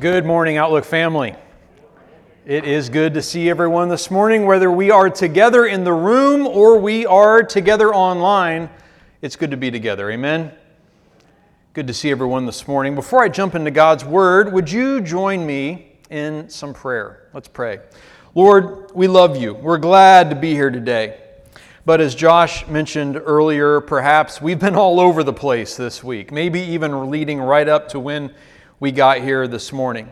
Good morning, Outlook family. It is good to see everyone this morning, whether we are together in the room or we are together online. It's good to be together. Amen. Good to see everyone this morning. Before I jump into God's Word, would you join me in some prayer? Let's pray. Lord, we love you. We're glad to be here today. But as Josh mentioned earlier, perhaps we've been all over the place this week, maybe even leading right up to when we got here this morning.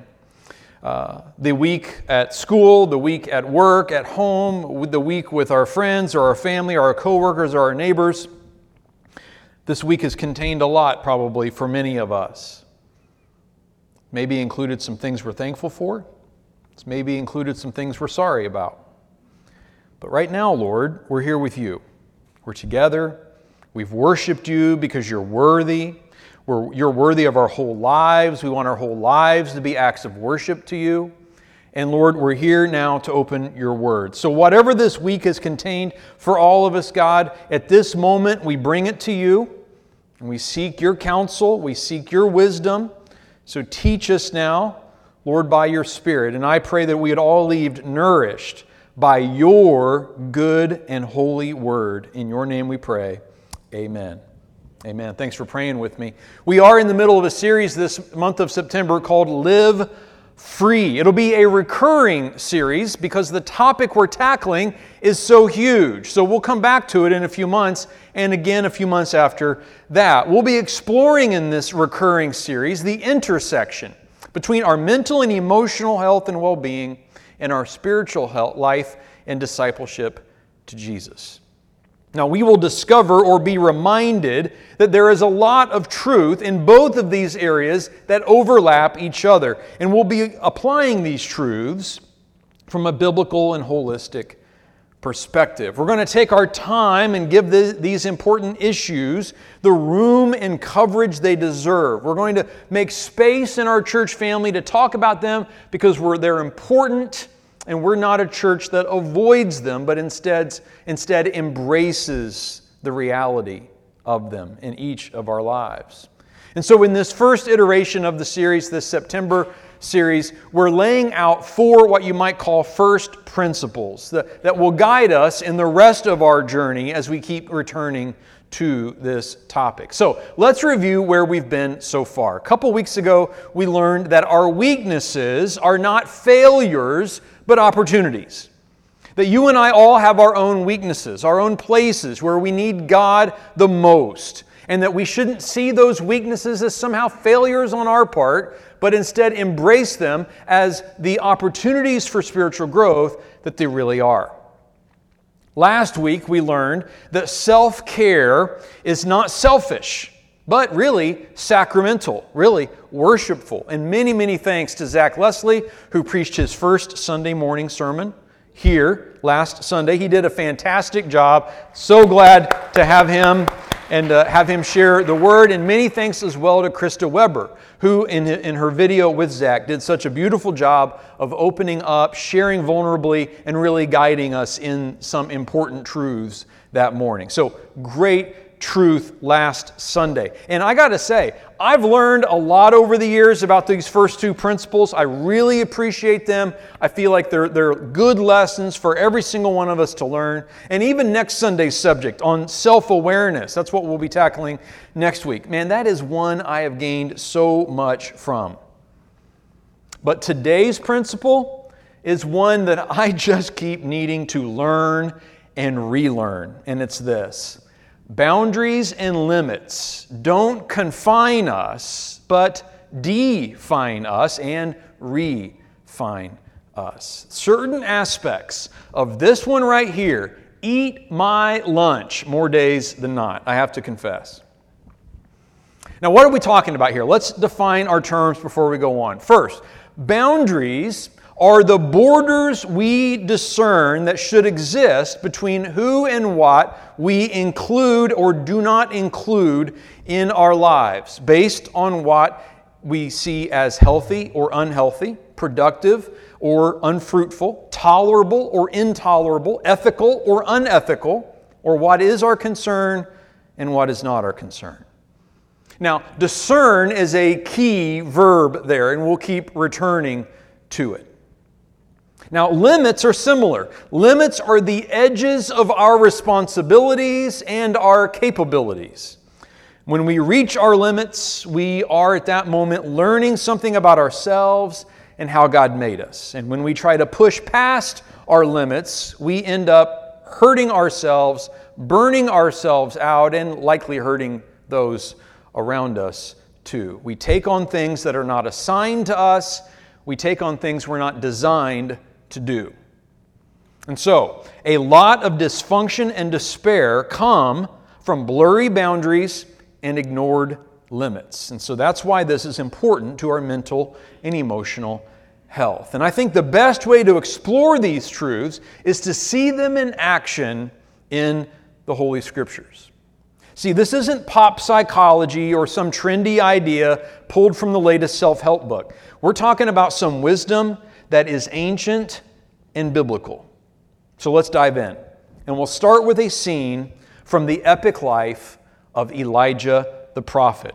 Uh, the week at school, the week at work, at home, the week with our friends or our family or our coworkers or our neighbors. This week has contained a lot, probably, for many of us. Maybe included some things we're thankful for. It's maybe included some things we're sorry about. But right now, Lord, we're here with you. We're together. We've worshiped you because you're worthy. We're, you're worthy of our whole lives. We want our whole lives to be acts of worship to you. And Lord, we're here now to open your word. So, whatever this week has contained for all of us, God, at this moment we bring it to you and we seek your counsel, we seek your wisdom. So, teach us now, Lord, by your Spirit. And I pray that we would all leave nourished by your good and holy word. In your name we pray. Amen. Amen. Thanks for praying with me. We are in the middle of a series this month of September called Live Free. It'll be a recurring series because the topic we're tackling is so huge. So we'll come back to it in a few months and again a few months after that. We'll be exploring in this recurring series the intersection between our mental and emotional health and well being and our spiritual health, life and discipleship to Jesus. Now, we will discover or be reminded that there is a lot of truth in both of these areas that overlap each other. And we'll be applying these truths from a biblical and holistic perspective. We're going to take our time and give the, these important issues the room and coverage they deserve. We're going to make space in our church family to talk about them because they're important and we're not a church that avoids them, but instead, instead embraces the reality of them in each of our lives. And so, in this first iteration of the series, this September series, we're laying out four what you might call first principles that, that will guide us in the rest of our journey as we keep returning to this topic. So let's review where we've been so far. A couple weeks ago, we learned that our weaknesses are not failures, but opportunities. That you and I all have our own weaknesses, our own places where we need God the most, and that we shouldn't see those weaknesses as somehow failures on our part, but instead embrace them as the opportunities for spiritual growth that they really are. Last week, we learned that self care is not selfish but really sacramental, really worshipful. And many, many thanks to Zach Leslie, who preached his first Sunday morning sermon here last Sunday. He did a fantastic job. So glad to have him and uh, have him share the word. And many thanks as well to Krista Weber, who in, in her video with Zach did such a beautiful job of opening up, sharing vulnerably, and really guiding us in some important truths that morning. So great truth last Sunday. And I got to say, I've learned a lot over the years about these first two principles. I really appreciate them. I feel like they're, they're good lessons for every single one of us to learn. And even next Sunday's subject on self awareness, that's what we'll be tackling next week. Man, that is one I have gained so much from. But today's principle is one that I just keep needing to learn and relearn. And it's this Boundaries and limits don't confine us, but define us and refine us. Certain aspects of this one right here eat my lunch more days than not, I have to confess. Now, what are we talking about here? Let's define our terms before we go on. First, boundaries are the borders we discern that should exist between who and what we include or do not include in our lives, based on what we see as healthy or unhealthy, productive or unfruitful, tolerable or intolerable, ethical or unethical, or what is our concern and what is not our concern. Now, discern is a key verb there, and we'll keep returning to it. Now, limits are similar. Limits are the edges of our responsibilities and our capabilities. When we reach our limits, we are at that moment learning something about ourselves and how God made us. And when we try to push past our limits, we end up hurting ourselves, burning ourselves out, and likely hurting those around us too. We take on things that are not assigned to us, we take on things we're not designed to do. And so, a lot of dysfunction and despair come from blurry boundaries and ignored limits. And so that's why this is important to our mental and emotional health. And I think the best way to explore these truths is to see them in action in the Holy Scriptures. See, this isn't pop psychology or some trendy idea pulled from the latest self help book. We're talking about some wisdom that is ancient and biblical. So let's dive in. And we'll start with a scene from the epic life of Elijah the prophet.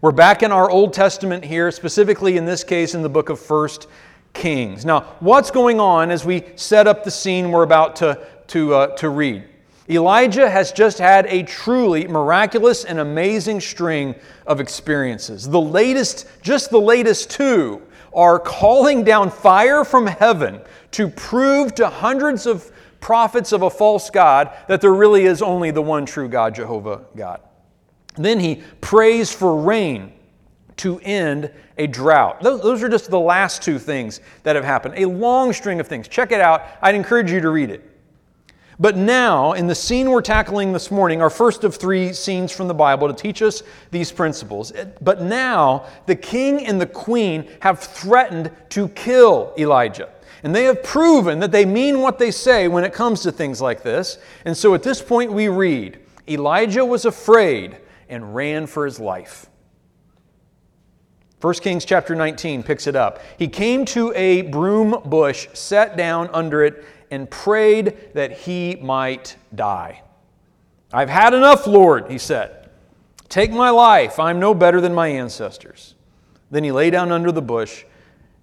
We're back in our Old Testament here, specifically in this case in the book of First Kings. Now, what's going on as we set up the scene we're about to, to, uh, to read? Elijah has just had a truly miraculous and amazing string of experiences. The latest, just the latest two, are calling down fire from heaven to prove to hundreds of prophets of a false God that there really is only the one true God, Jehovah God. Then he prays for rain to end a drought. Those, are just the last two things that have happened. A long string of things. Check it out. I'd encourage you to read it. But now, in the scene we're tackling this morning, our first of three scenes from the Bible to teach us these principles. But now, the king and the queen have threatened to kill Elijah. And they have proven that they mean what they say when it comes to things like this. And so at this point, we read Elijah was afraid and ran for his life. 1 Kings chapter 19 picks it up. He came to a broom bush, sat down under it, and prayed that he might die. I've had enough, Lord, he said. Take my life. I'm no better than my ancestors. Then he lay down under the bush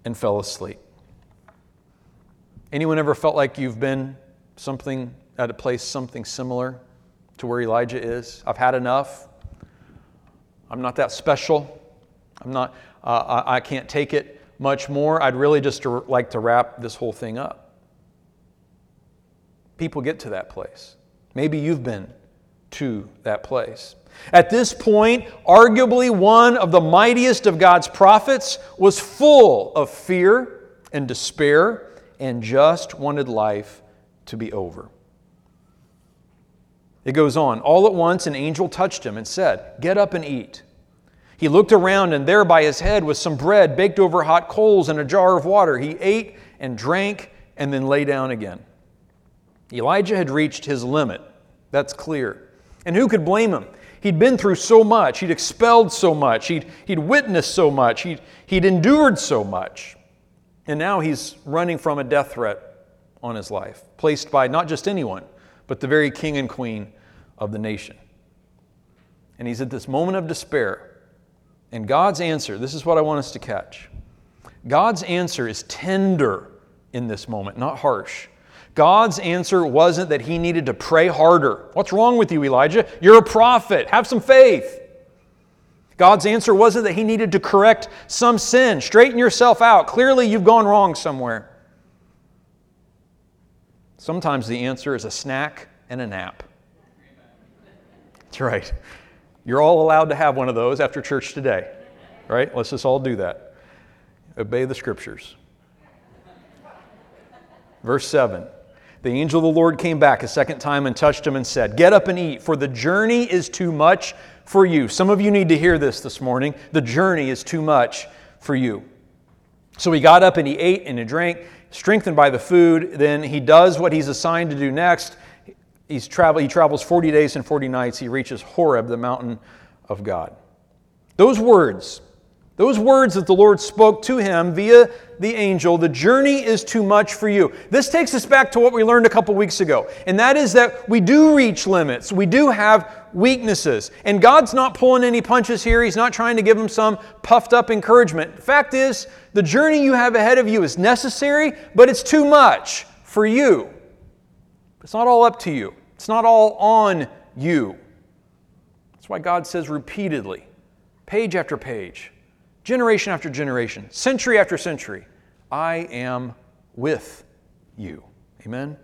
and fell asleep. Anyone ever felt like you've been something at a place something similar to where Elijah is? I've had enough. I'm not that special. I'm not, uh, I, I can't take it much more. I'd really just like to wrap this whole thing up. People get to that place. Maybe you've been to that place. At this point, arguably one of the mightiest of God's prophets was full of fear and despair and just wanted life to be over. It goes on. All at once, an angel touched him and said, Get up and eat. He looked around, and there by his head was some bread baked over hot coals and a jar of water. He ate and drank and then lay down again. Elijah had reached his limit. That's clear. And who could blame him? He'd been through so much. He'd expelled so much. He'd, he'd witnessed so much. He'd, he'd endured so much. And now he's running from a death threat on his life, placed by not just anyone, but the very king and queen of the nation. And he's at this moment of despair. And God's answer, this is what I want us to catch. God's answer is tender in this moment, not harsh. God's answer wasn't that he needed to pray harder. What's wrong with you, Elijah? You're a prophet. Have some faith. God's answer wasn't that he needed to correct some sin. Straighten yourself out. Clearly, you've gone wrong somewhere. Sometimes the answer is a snack and a nap. That's right. You're all allowed to have one of those after church today, right? Let's just all do that. Obey the scriptures. Verse 7 The angel of the Lord came back a second time and touched him and said, Get up and eat, for the journey is too much for you. Some of you need to hear this this morning. The journey is too much for you. So he got up and he ate and he drank, strengthened by the food. Then he does what he's assigned to do next he's travel, he travels 40 days and 40 nights. He reaches Horeb, the mountain of God. Those words, Those words that the Lord spoke to him via the angel, the journey is too much for you. This takes us back to what we learned a couple weeks ago, and that is that we do reach limits. We do have weaknesses. And God's not pulling any punches here. He's not trying to give him some puffed up encouragement. The fact is, the journey you have ahead of you is necessary, but it's too much for you. It's not all up to you, it's not all on you. That's why God says repeatedly, page after page, generation after generation, century after century, I am with you. Amen?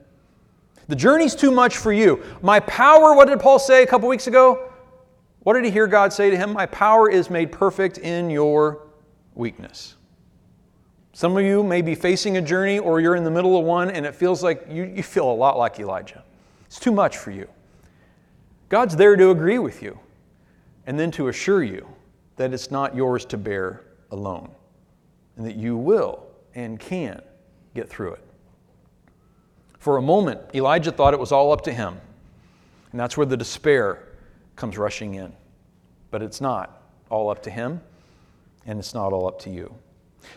The journey's too much for you. My power, what did Paul say a couple weeks ago? What did he hear God say to him? My power is made perfect in your weakness. Some of you may be facing a journey or you're in the middle of one and it feels like you, you feel a lot like Elijah. It's too much for you. God's there to agree with you and then to assure you that it's not yours to bear alone, and that you will and can get through it. For a moment, Elijah thought it was all up to him, and that's where the despair comes rushing in. But it's not all up to him, and it's not all up to you.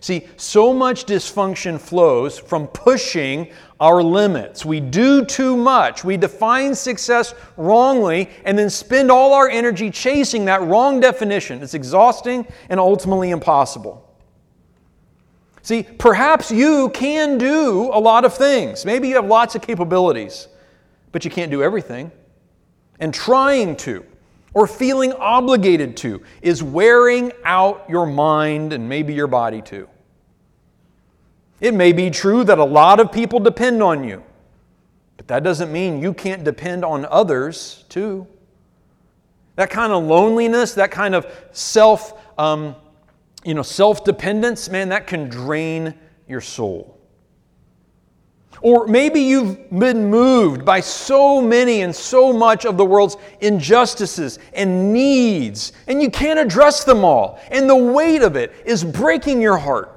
See, so much dysfunction flows from pushing our limits. We do too much. We define success wrongly and then spend all our energy chasing that wrong definition. It's exhausting and ultimately impossible. See, perhaps you can do a lot of things. Maybe you have lots of capabilities, but you can't do everything. And trying to or feeling obligated to is wearing out your mind and maybe your body too. It may be true that a lot of people depend on you, but that doesn't mean you can't depend on others too. That kind of loneliness, that kind of self, um, you know, self-dependence, man, that can drain your soul. Or maybe you've been moved by so many and so much of the world's injustices and needs, and you can't address them all. And the weight of it is breaking your heart.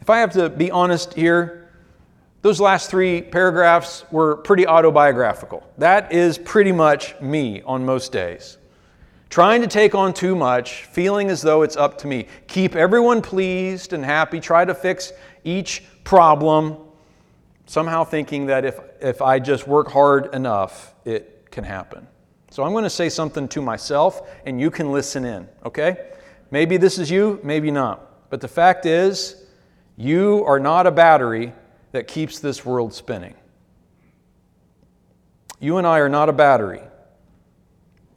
If I have to be honest here, those last three paragraphs were pretty autobiographical. That is pretty much me on most days. Trying to take on too much, feeling as though it's up to me. Keep everyone pleased and happy, try to fix each problem, somehow thinking that if, if I just work hard enough, it can happen. So I'm going to say something to myself, and you can listen in, okay? Maybe this is you, maybe not. But the fact is, you are not a battery that keeps this world spinning. You and I are not a battery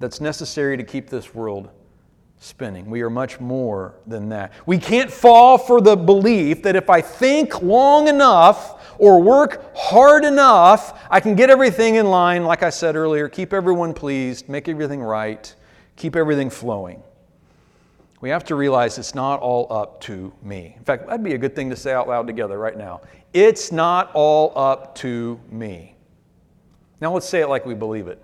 that's necessary to keep this world spinning. We are much more than that. We can't fall for the belief that if I think long enough or work hard enough, I can get everything in line, like I said earlier, keep everyone pleased, make everything right, keep everything flowing. We have to realize it's not all up to me. In fact, that'd be a good thing to say out loud together right now. It's not all up to me. Now let's say it like we believe it.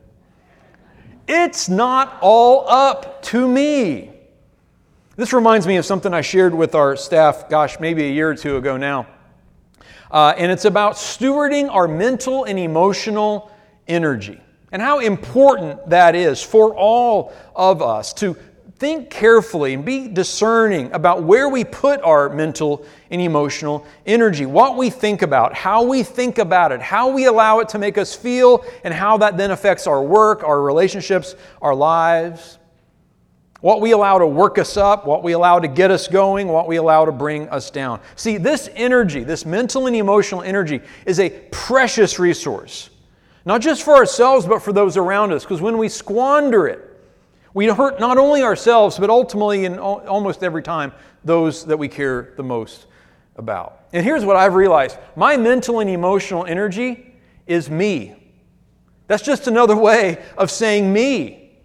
It's not all up to me. This reminds me of something I shared with our staff, gosh, maybe a year or two ago now. Uh, and it's about stewarding our mental and emotional energy and how important that is for all of us to think carefully and be discerning about where we put our mental and emotional energy, what we think about, how we think about it, how we allow it to make us feel, and how that then affects our work, our relationships, our lives. What we allow to work us up, what we allow to get us going, what we allow to bring us down. See, this energy, this mental and emotional energy, is a precious resource. Not just for ourselves, but for those around us. Because when we squander it, we hurt not only ourselves, but ultimately, and almost every time, those that we care the most about. And here's what I've realized my mental and emotional energy is me. That's just another way of saying me.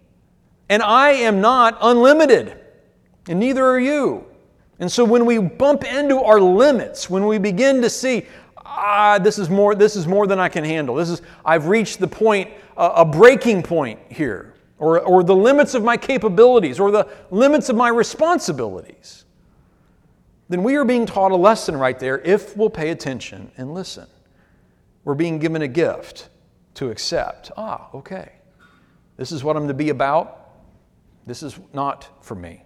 And I am not unlimited, and neither are you. And so when we bump into our limits, when we begin to see, ah, this is more, this is more than I can handle. This is, I've reached the point, a breaking point here or, or the limits of my capabilities or the limits of my responsibilities, then we are being taught a lesson right there if we'll pay attention and listen. We're being given a gift to accept. Ah, okay. This is what I'm to be about. This is not for me.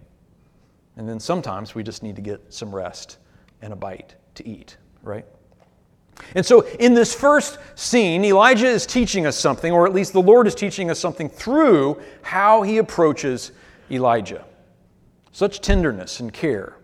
And then sometimes we just need to get some rest and a bite to eat, right? And so, in this first scene, Elijah is teaching us something, or at least the Lord is teaching us something through how he approaches Elijah. Such tenderness and care,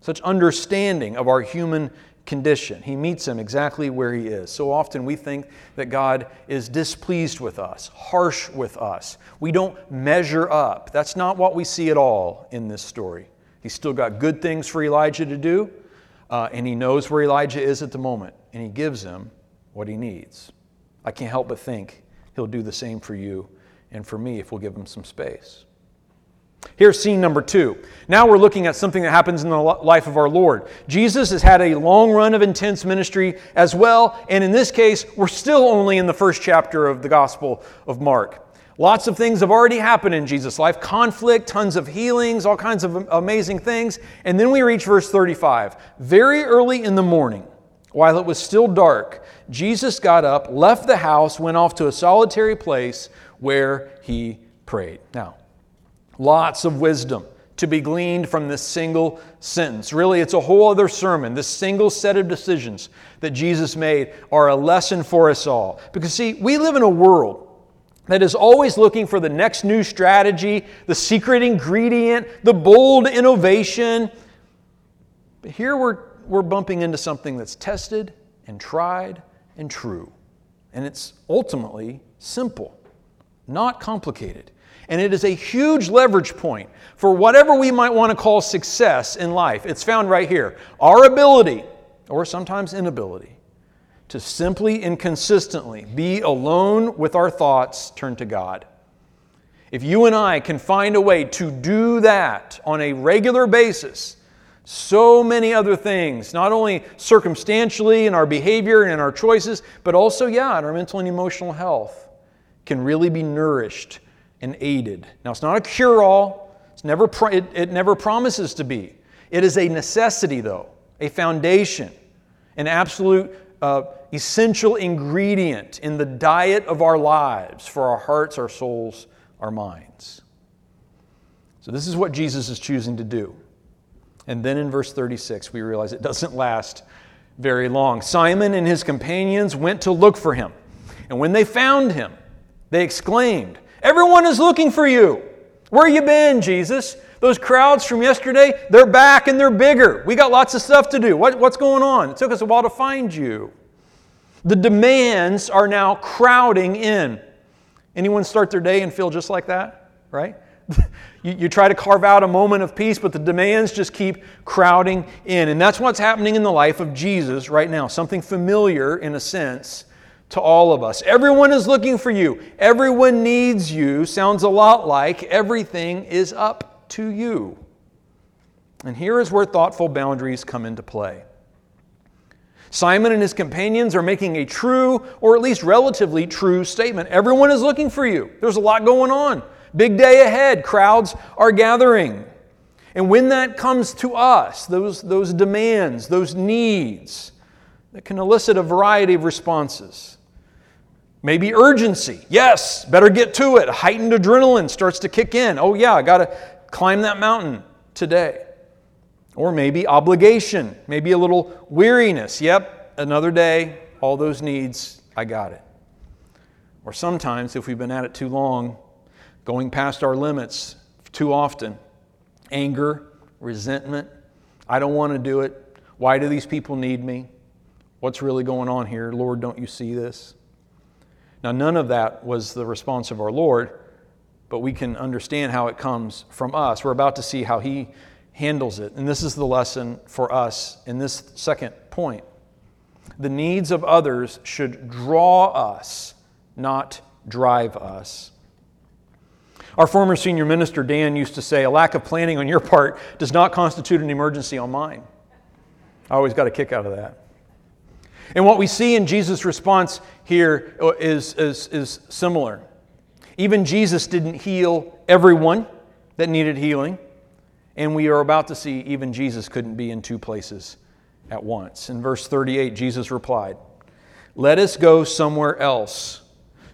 such understanding of our human condition. He meets him exactly where he is. So often we think that God is displeased with us, harsh with us. We don't measure up. That's not what we see at all in this story. He's still got good things for Elijah to do, uh, and he knows where Elijah is at the moment, and he gives him what he needs. I can't help but think he'll do the same for you and for me if we'll give him some space. Here's scene number two. Now we're looking at something that happens in the life of our Lord. Jesus has had a long run of intense ministry as well, and in this case, we're still only in the first chapter of the Gospel of Mark. Lots of things have already happened in Jesus' life conflict, tons of healings, all kinds of amazing things. And then we reach verse 35. Very early in the morning, while it was still dark, Jesus got up, left the house, went off to a solitary place where he prayed. Now, Lots of wisdom to be gleaned from this single sentence. Really, it's a whole other sermon. This single set of decisions that Jesus made are a lesson for us all. Because, see, we live in a world that is always looking for the next new strategy, the secret ingredient, the bold innovation. But here we're, we're bumping into something that's tested and tried and true. And it's ultimately simple, not complicated. And it is a huge leverage point for whatever we might want to call success in life. It's found right here. Our ability, or sometimes inability, to simply and consistently be alone with our thoughts turned to God. If you and I can find a way to do that on a regular basis, so many other things, not only circumstantially in our behavior and in our choices, but also, yeah, in our mental and emotional health, can really be nourished and aided. Now, it's not a cure all, it's never pro- it, it never promises to be. It is a necessity, though, a foundation, an absolute uh, essential ingredient in the diet of our lives for our hearts, our souls, our minds. So, this is what Jesus is choosing to do. And then in verse 36, we realize it doesn't last very long. Simon and his companions went to look for him. And when they found him, they exclaimed, Everyone is looking for you. Where have you been, Jesus? Those crowds from yesterday, they're back and they're bigger. We got lots of stuff to do. What, what's going on? It took us a while to find you. The demands are now crowding in. Anyone start their day and feel just like that? Right? you, you try to carve out a moment of peace, but the demands just keep crowding in. And that's what's happening in the life of Jesus right now. Something familiar in a sense to all of us. Everyone is looking for you. Everyone needs you. Sounds a lot like everything is up to you. And here is where thoughtful boundaries come into play. Simon and his companions are making a true, or at least relatively true, statement. Everyone is looking for you. There's a lot going on. Big day ahead. Crowds are gathering. And when that comes to us, those, those demands, those needs, that can elicit a variety of responses. Maybe urgency. Yes, better get to it. Heightened adrenaline starts to kick in. Oh, yeah, I got to climb that mountain today. Or maybe obligation, maybe a little weariness. Yep, another day, all those needs, I got it. Or sometimes, if we've been at it too long, going past our limits too often, anger, resentment, I don't want to do it. Why do these people need me? What's really going on here? Lord, don't you see this? Now, none of that was the response of our Lord, but we can understand how it comes from us. We're about to see how He handles it. And this is the lesson for us in this second point. The needs of others should draw us, not drive us. Our former senior minister, Dan, used to say, A lack of planning on your part does not constitute an emergency on mine. I always got a kick out of that. And what we see in Jesus' response here is, is, is similar. Even Jesus didn't heal everyone that needed healing. And we are about to see even Jesus couldn't be in two places at once. In verse 38, Jesus replied, Let us go somewhere else,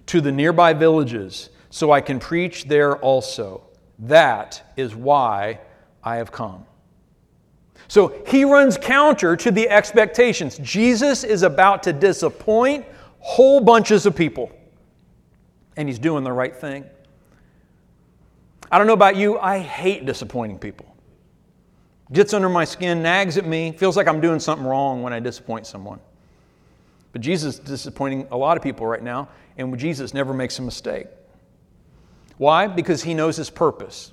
to the nearby villages, so I can preach there also. That is why I have come. So he runs counter to the expectations. Jesus is about to disappoint whole bunches of people, and he's doing the right thing. I don't know about you, I hate disappointing people. Gets under my skin, nags at me, feels like I'm doing something wrong when I disappoint someone. But Jesus is disappointing a lot of people right now, and Jesus never makes a mistake. Why? Because he knows his purpose.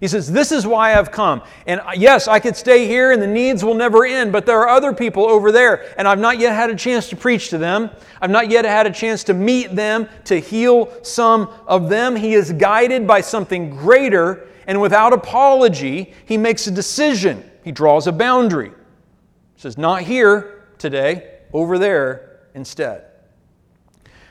He says, This is why I've come. And uh, yes, I could stay here and the needs will never end, but there are other people over there, and I've not yet had a chance to preach to them. I've not yet had a chance to meet them, to heal some of them. He is guided by something greater, and without apology, he makes a decision. He draws a boundary. He says, Not here today, over there instead.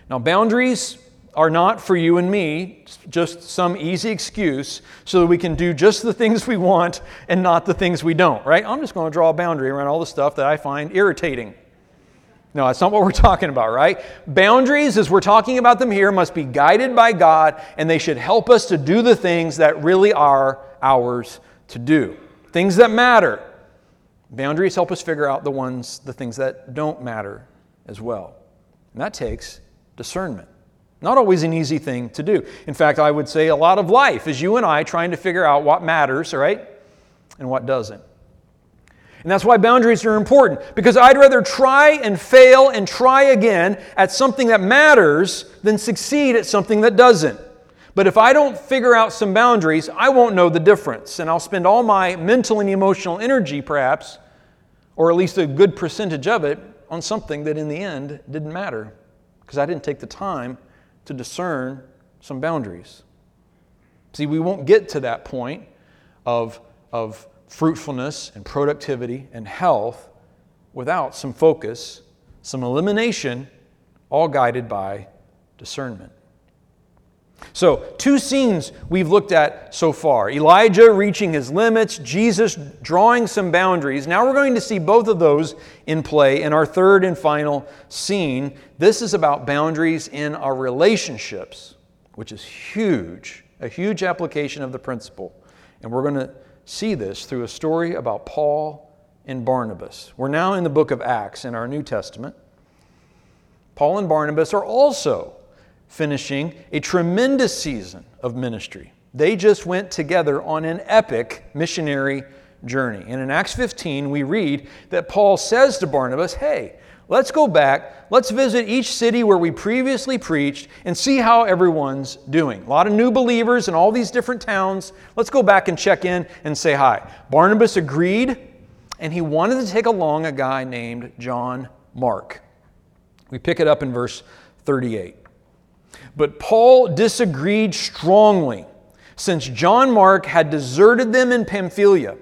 Now, boundaries are not for you and me just some easy excuse so that we can do just the things we want and not the things we don't, right? I'm just going to draw a boundary around all the stuff that I find irritating. No, that's not what we're talking about, right? Boundaries, as we're talking about them here, must be guided by God and they should help us to do the things that really are ours to do. Things that matter. Boundaries help us figure out the ones, the things that don't matter as well. And that takes discernment. Not always an easy thing to do. In fact, I would say a lot of life is you and I trying to figure out what matters, right? And what doesn't. And that's why boundaries are important, because I'd rather try and fail and try again at something that matters than succeed at something that doesn't. But if I don't figure out some boundaries, I won't know the difference. And I'll spend all my mental and emotional energy, perhaps, or at least a good percentage of it, on something that in the end didn't matter, because I didn't take the time to discern some boundaries. See, we won't get to that point of, of fruitfulness and productivity and health without some focus, some elimination, all guided by discernment. So, two scenes we've looked at so far Elijah reaching his limits, Jesus drawing some boundaries. Now we're going to see both of those in play in our third and final scene. This is about boundaries in our relationships, which is huge, a huge application of the principle. And we're going to see this through a story about Paul and Barnabas. We're now in the book of Acts in our New Testament. Paul and Barnabas are also finishing a tremendous season of ministry. They just went together on an epic missionary journey. And in Acts 15, we read that Paul says to Barnabas, Hey, let's go back, let's visit each city where we previously preached and see how everyone's doing. A lot of new believers in all these different towns. Let's go back and check in and say hi. Barnabas agreed, and he wanted to take along a guy named John Mark. We pick it up in verse 38. But Paul disagreed strongly, since John Mark had deserted them in Pamphylia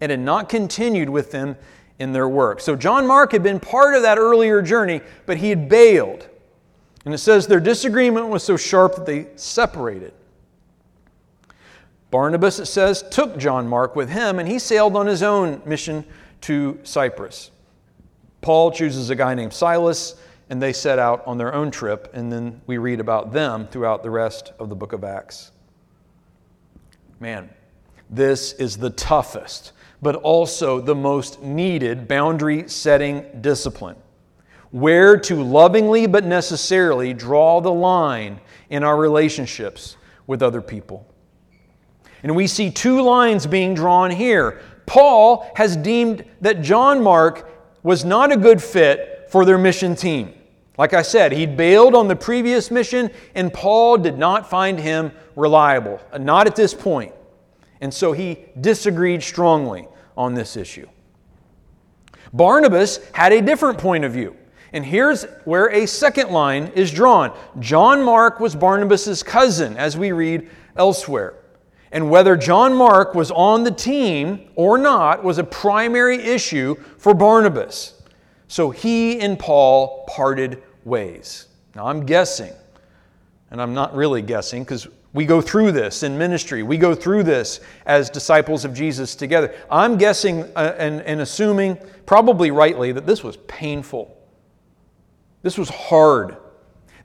and had not continued with them in their work. So John Mark had been part of that earlier journey, but he had bailed. And it says their disagreement was so sharp that they separated. Barnabas, it says, took John Mark with him, and he sailed on his own mission to Cyprus. Paul chooses a guy named Silas and they set out on their own trip, and then we read about them throughout the rest of the book of Acts. Man, this is the toughest, but also the most needed boundary setting discipline. Where to lovingly but necessarily draw the line in our relationships with other people. And we see two lines being drawn here. Paul has deemed that John Mark was not a good fit for their mission team. Like I said, he'd bailed on the previous mission, and Paul did not find him reliable, not at this point. And so he disagreed strongly on this issue. Barnabas had a different point of view. And here's where a second line is drawn. John Mark was Barnabas' cousin, as we read elsewhere. And whether John Mark was on the team or not was a primary issue for Barnabas. So he and Paul parted ways. Now, I'm guessing, and I'm not really guessing because we go through this in ministry. We go through this as disciples of Jesus together. I'm guessing uh, and, and assuming, probably rightly, that this was painful. This was hard.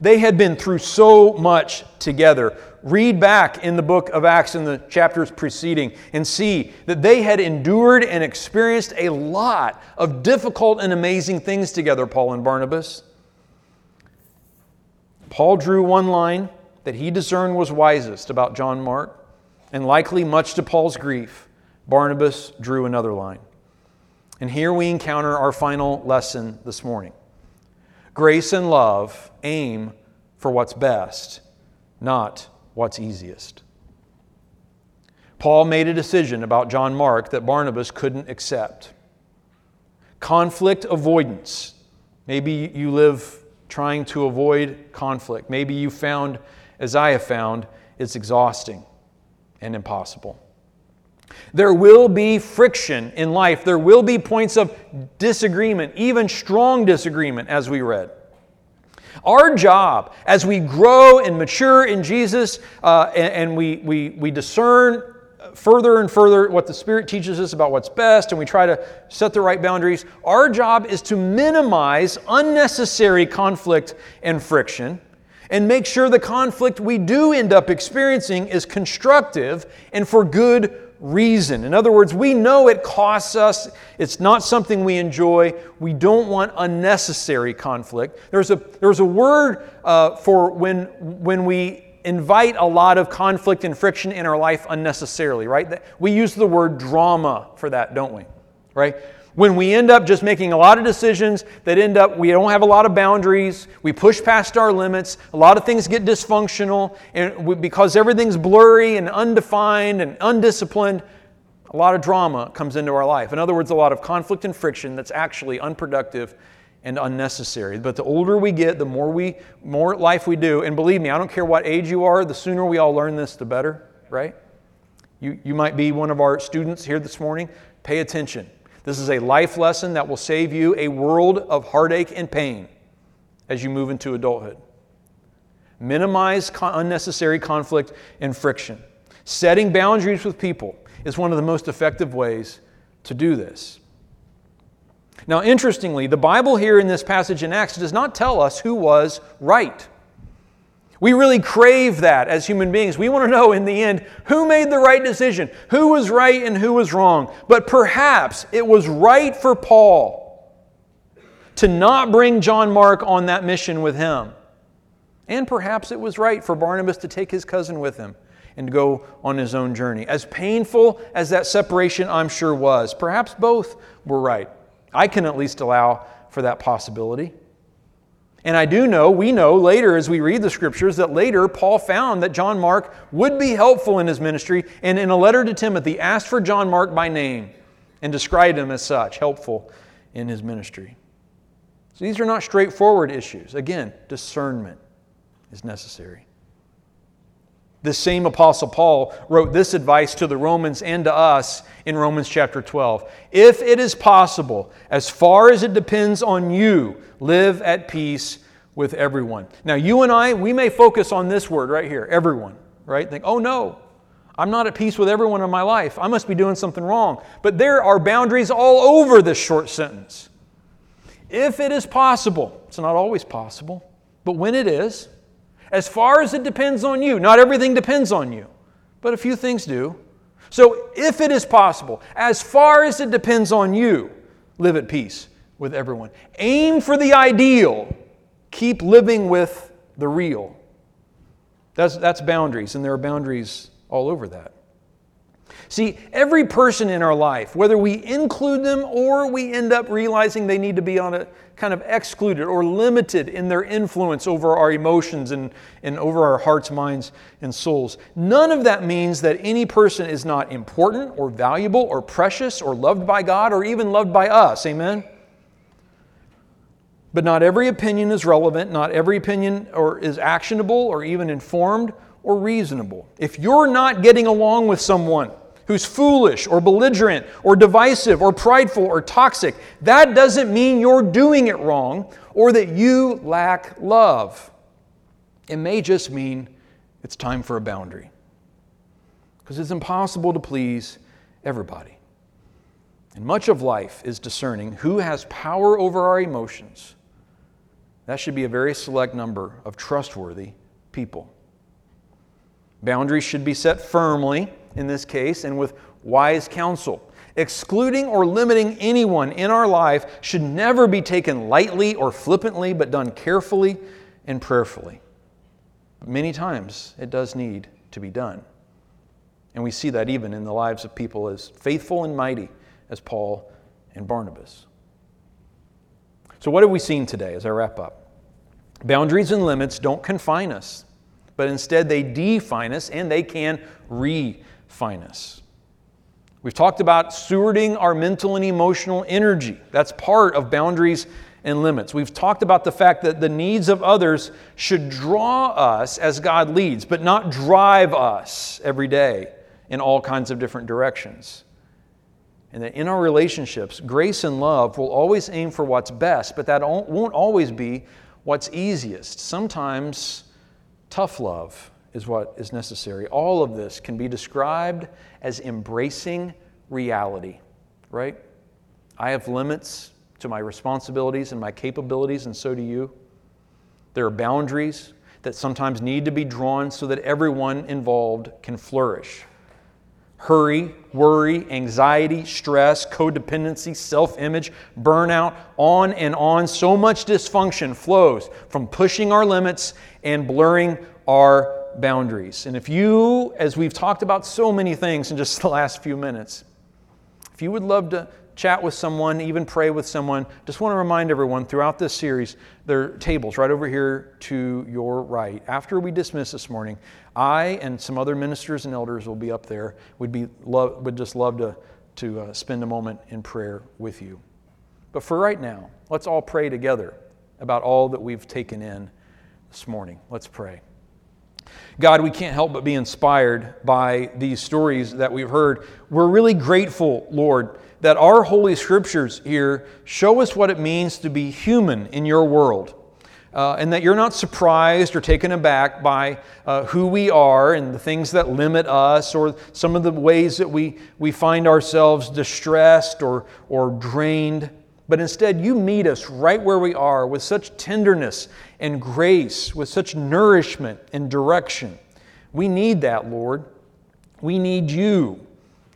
They had been through so much together. Read back in the book of Acts in the chapters preceding and see that they had endured and experienced a lot of difficult and amazing things together, Paul and Barnabas. Paul drew one line that he discerned was wisest about John Mark, and likely much to Paul's grief, Barnabas drew another line. And here we encounter our final lesson this morning. Grace and love aim for what's best, not what's easiest. Paul made a decision about John Mark that Barnabas couldn't accept. Conflict avoidance. Maybe you live trying to avoid conflict. Maybe you found, as I have found, it's exhausting and impossible. There will be friction in life. There will be points of disagreement, even strong disagreement, as we read. Our job as we grow and mature in Jesus uh, and, and we, we, we discern further and further what the Spirit teaches us about what's best and we try to set the right boundaries, our job is to minimize unnecessary conflict and friction and make sure the conflict we do end up experiencing is constructive and for good reason. In other words, we know it costs us, it's not something we enjoy. We don't want unnecessary conflict. There's a, there's a word uh, for when, when we invite a lot of conflict and friction in our life unnecessarily, right? We use the word drama for that, don't we? Right? When we end up just making a lot of decisions that end up, we don't have a lot of boundaries, we push past our limits, a lot of things get dysfunctional, and we, because everything's blurry and undefined and undisciplined, a lot of drama comes into our life. In other words, a lot of conflict and friction that's actually unproductive and unnecessary. But the older we get, the more we more life we do, and believe me, I don't care what age you are, the sooner we all learn this, the better, right? You, you might be one of our students here this morning. Pay attention. This is a life lesson that will save you a world of heartache and pain as you move into adulthood. Minimize con- unnecessary conflict and friction. Setting boundaries with people is one of the most effective ways to do this. Now, interestingly, the Bible here in this passage in Acts does not tell us who was right. We really crave that as human beings. We want to know in the end who made the right decision, who was right and who was wrong. But perhaps it was right for Paul to not bring John Mark on that mission with him. And perhaps it was right for Barnabas to take his cousin with him and go on his own journey. As painful as that separation, I'm sure, was, perhaps both were right. I can at least allow for that possibility. And I do know, we know later as we read the scriptures, that later Paul found that John Mark would be helpful in his ministry, and in a letter to Timothy, asked for John Mark by name and described him as such, helpful in his ministry. So these are not straightforward issues. Again, discernment is necessary. This same Apostle Paul wrote this advice to the Romans and to us in Romans chapter 12. If it is possible, as far as it depends on you, live at peace with everyone. Now, you and I, we may focus on this word right here, everyone, right? Think, oh no, I'm not at peace with everyone in my life. I must be doing something wrong. But there are boundaries all over this short sentence. If it is possible, it's not always possible, but when it is, as far as it depends on you. Not everything depends on you, but a few things do. So, if it is possible, as far as it depends on you, live at peace with everyone. Aim for the ideal, keep living with the real. That's, that's boundaries, and there are boundaries all over that. See, every person in our life, whether we include them or we end up realizing they need to be on a kind of excluded or limited in their influence over our emotions and, and over our hearts, minds, and souls, none of that means that any person is not important or valuable or precious or loved by God or even loved by us. Amen? But not every opinion is relevant, not every opinion or is actionable or even informed or reasonable. If you're not getting along with someone, who's foolish or belligerent or divisive or prideful or toxic, that doesn't mean you're doing it wrong or that you lack love. It may just mean it's time for a boundary. Because it's impossible to please everybody. And much of life is discerning who has power over our emotions That should be a very select number of trustworthy people. Boundaries should be set firmly in this case and with wise counsel. Excluding or limiting anyone in our life should never be taken lightly or flippantly, but done carefully and prayerfully. Many times it does need to be done. And we see that even in the lives of people as faithful and mighty as Paul and Barnabas. So, what have we seen today as I wrap up? Boundaries and limits don't confine us, but instead they define us and they can refine us. We've talked about stewarding our mental and emotional energy. That's part of boundaries and limits. We've talked about the fact that the needs of others should draw us as God leads, but not drive us every day in all kinds of different directions. And that in our relationships, grace and love will always aim for what's best, but that won't always be what's easiest. Sometimes tough love is what is necessary. All of this can be described as embracing reality, right? I have limits to my responsibilities and my capabilities, and so do you. There are boundaries that sometimes need to be drawn so that everyone involved can flourish hurry, worry, anxiety, stress, codependency, self image, burnout, on and on. So much dysfunction flows from pushing our limits and blurring our boundaries. And if you, as we've talked about so many things in just the last few minutes, if you would love to chat with someone, even pray with someone, just want to remind everyone throughout this series, there are tables right over here to your right. After we dismiss this morning, I and some other ministers and elders will be up there. We'd, be love, would just love to, to uh, spend a moment in prayer with you. But for right now, let's all pray together about all that we've taken in this morning. Let's pray. God, we can't help but be inspired by these stories that we've heard. We're really grateful, Lord, that our Holy Scriptures here show us what it means to be human in your world. Uh, and that you're not surprised or taken aback by uh, who we are and the things that limit us or some of the ways that we, we find ourselves distressed or, or drained. But instead, you meet us right where we are with such tenderness and grace, with such nourishment and direction. We need that, Lord. We need you.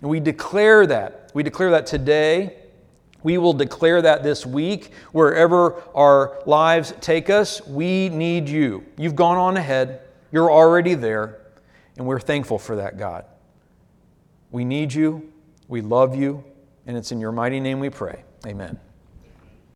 And we declare that. We declare that today. We will declare that this week. Wherever our lives take us, we need you. You've gone on ahead, you're already there, and we're thankful for that, God. We need you, we love you, and it's in your mighty name we pray. Amen.